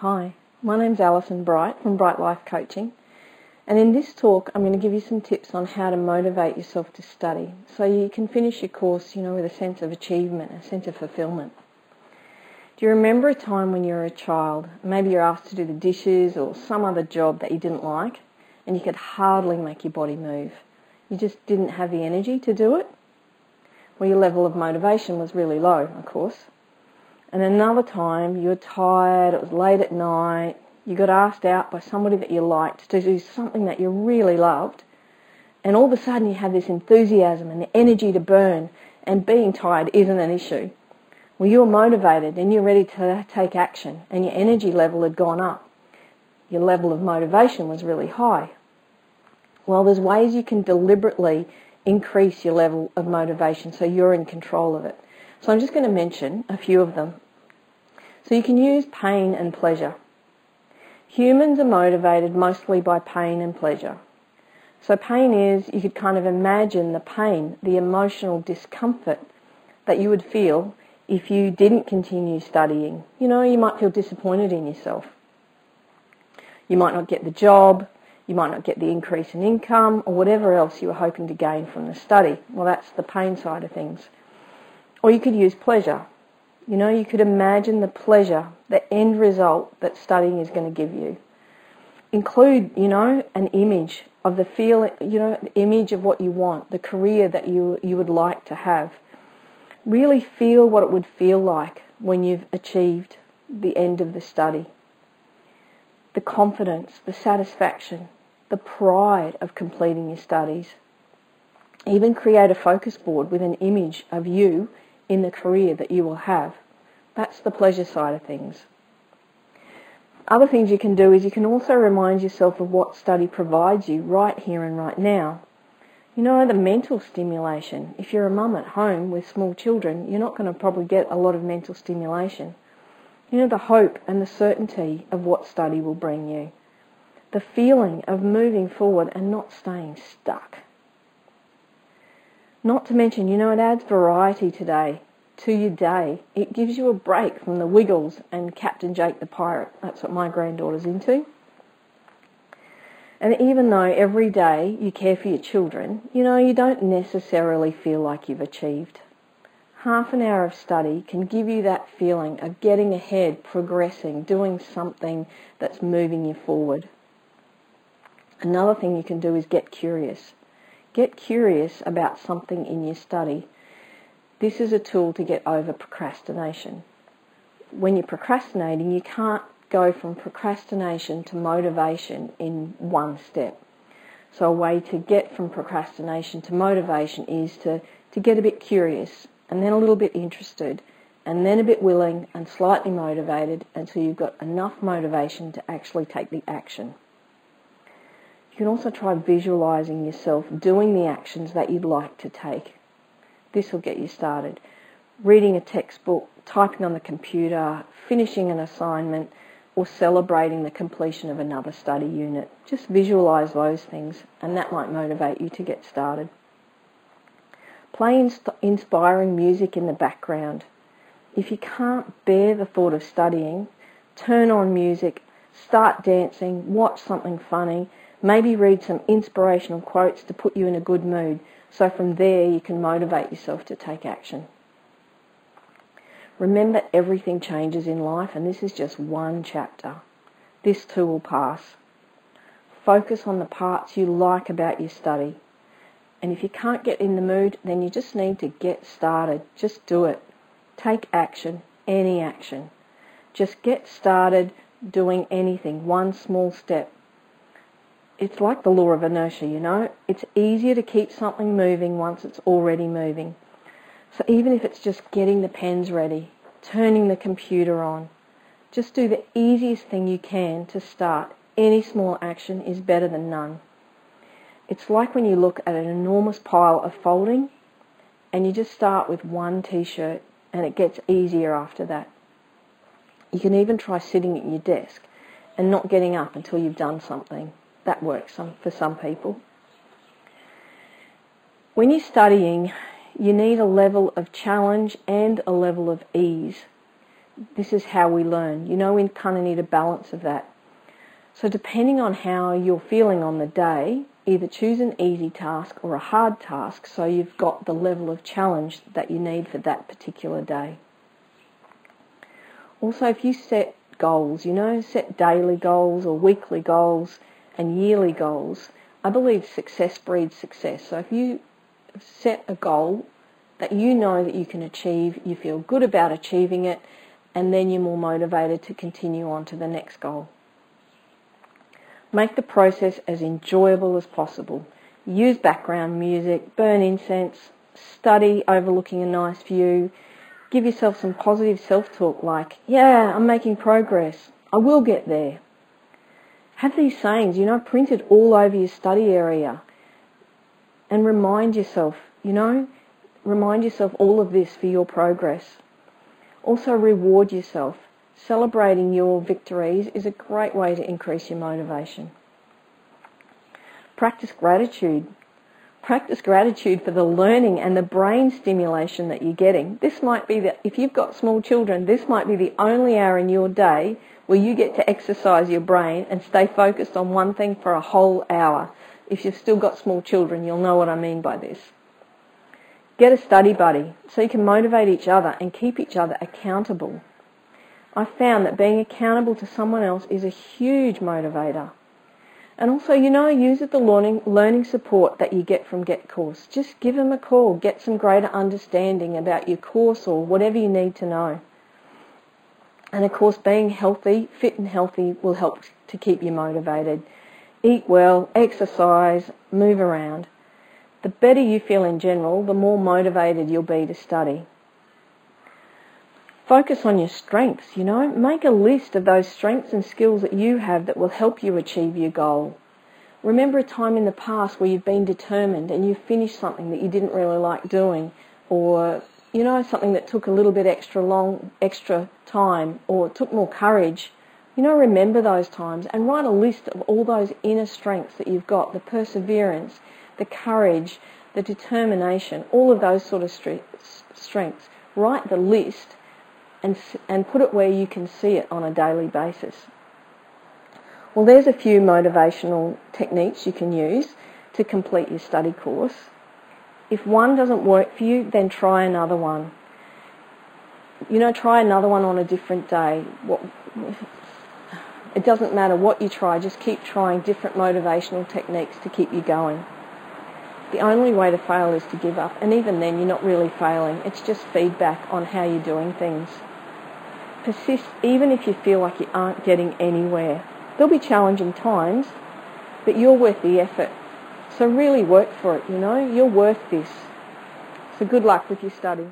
Hi, my name's Alison Bright from Bright Life Coaching, and in this talk I'm going to give you some tips on how to motivate yourself to study so you can finish your course, you know, with a sense of achievement, a sense of fulfillment. Do you remember a time when you were a child, maybe you're asked to do the dishes or some other job that you didn't like, and you could hardly make your body move? You just didn't have the energy to do it? Well, your level of motivation was really low, of course. And another time you were tired, it was late at night, you got asked out by somebody that you liked to do something that you really loved, and all of a sudden you have this enthusiasm and the energy to burn, and being tired isn't an issue. Well, you were motivated and you're ready to take action, and your energy level had gone up. Your level of motivation was really high. Well, there's ways you can deliberately increase your level of motivation so you're in control of it. So I'm just going to mention a few of them. So you can use pain and pleasure. Humans are motivated mostly by pain and pleasure. So pain is, you could kind of imagine the pain, the emotional discomfort that you would feel if you didn't continue studying. You know, you might feel disappointed in yourself. You might not get the job, you might not get the increase in income, or whatever else you were hoping to gain from the study. Well, that's the pain side of things. Or you could use pleasure. You know, you could imagine the pleasure, the end result that studying is going to give you. Include, you know, an image of the feel, you know, the image of what you want, the career that you, you would like to have. Really feel what it would feel like when you've achieved the end of the study. The confidence, the satisfaction, the pride of completing your studies. Even create a focus board with an image of you in the career that you will have. That's the pleasure side of things. Other things you can do is you can also remind yourself of what study provides you right here and right now. You know, the mental stimulation. If you're a mum at home with small children, you're not going to probably get a lot of mental stimulation. You know, the hope and the certainty of what study will bring you. The feeling of moving forward and not staying stuck. Not to mention, you know, it adds variety today to your day. It gives you a break from the Wiggles and Captain Jake the Pirate. That's what my granddaughter's into. And even though every day you care for your children, you know, you don't necessarily feel like you've achieved. Half an hour of study can give you that feeling of getting ahead, progressing, doing something that's moving you forward. Another thing you can do is get curious. Get curious about something in your study. This is a tool to get over procrastination. When you're procrastinating, you can't go from procrastination to motivation in one step. So a way to get from procrastination to motivation is to, to get a bit curious and then a little bit interested and then a bit willing and slightly motivated until you've got enough motivation to actually take the action. You can also try visualizing yourself doing the actions that you'd like to take. This will get you started. Reading a textbook, typing on the computer, finishing an assignment, or celebrating the completion of another study unit. Just visualize those things, and that might motivate you to get started. Play inspiring music in the background. If you can't bear the thought of studying, turn on music, start dancing, watch something funny, Maybe read some inspirational quotes to put you in a good mood so from there you can motivate yourself to take action. Remember everything changes in life and this is just one chapter. This too will pass. Focus on the parts you like about your study. And if you can't get in the mood, then you just need to get started. Just do it. Take action, any action. Just get started doing anything, one small step it's like the law of inertia, you know. It's easier to keep something moving once it's already moving. So even if it's just getting the pens ready, turning the computer on, just do the easiest thing you can to start. Any small action is better than none. It's like when you look at an enormous pile of folding and you just start with one t-shirt and it gets easier after that. You can even try sitting at your desk and not getting up until you've done something that works for some people. When you're studying, you need a level of challenge and a level of ease. this is how we learn. You know, we kind of need a balance of that. So, depending on how you're feeling on the day, either choose an easy task or a hard task so you've got the level of challenge that you need for that particular day. Also, if you set goals, you know, set daily goals or weekly goals and yearly goals, I believe success breeds success. So if you set a goal that you know that you can achieve, you feel good about achieving it, and then you're more motivated to continue on to the next goal. Make the process as enjoyable as possible. Use background music, burn incense, study overlooking a nice view. Give yourself some positive self talk like, yeah, I'm making progress. I will get there. Have these sayings, you know, printed all over your study area. And remind yourself, you know, remind yourself all of this for your progress. Also, reward yourself. Celebrating your victories is a great way to increase your motivation. Practice gratitude. Practice gratitude for the learning and the brain stimulation that you're getting. This might be that if you've got small children, this might be the only hour in your day where you get to exercise your brain and stay focused on one thing for a whole hour. If you've still got small children, you'll know what I mean by this. Get a study buddy so you can motivate each other and keep each other accountable. I found that being accountable to someone else is a huge motivator. And also, you know, use the learning, learning support that you get from Get Course. Just give them a call, get some greater understanding about your course or whatever you need to know. And of course, being healthy, fit and healthy will help to keep you motivated. Eat well, exercise, move around. The better you feel in general, the more motivated you'll be to study. Focus on your strengths, you know. Make a list of those strengths and skills that you have that will help you achieve your goal. Remember a time in the past where you've been determined and you finished something that you didn't really like doing or you know something that took a little bit extra long extra time or took more courage. You know, remember those times and write a list of all those inner strengths that you've got, the perseverance, the courage, the determination, all of those sort of strengths. Write the list and, and put it where you can see it on a daily basis. Well, there's a few motivational techniques you can use to complete your study course. If one doesn't work for you, then try another one. You know, try another one on a different day. What, it doesn't matter what you try, just keep trying different motivational techniques to keep you going. The only way to fail is to give up, and even then, you're not really failing. It's just feedback on how you're doing things persist even if you feel like you aren't getting anywhere. There'll be challenging times, but you're worth the effort. So really work for it, you know, you're worth this. So good luck with your study.